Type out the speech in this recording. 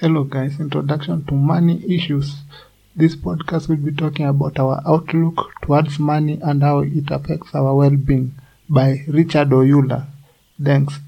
Hello, guys. Introduction to money issues. This podcast will be talking about our outlook towards money and how it affects our well being by Richard Oyula. Thanks.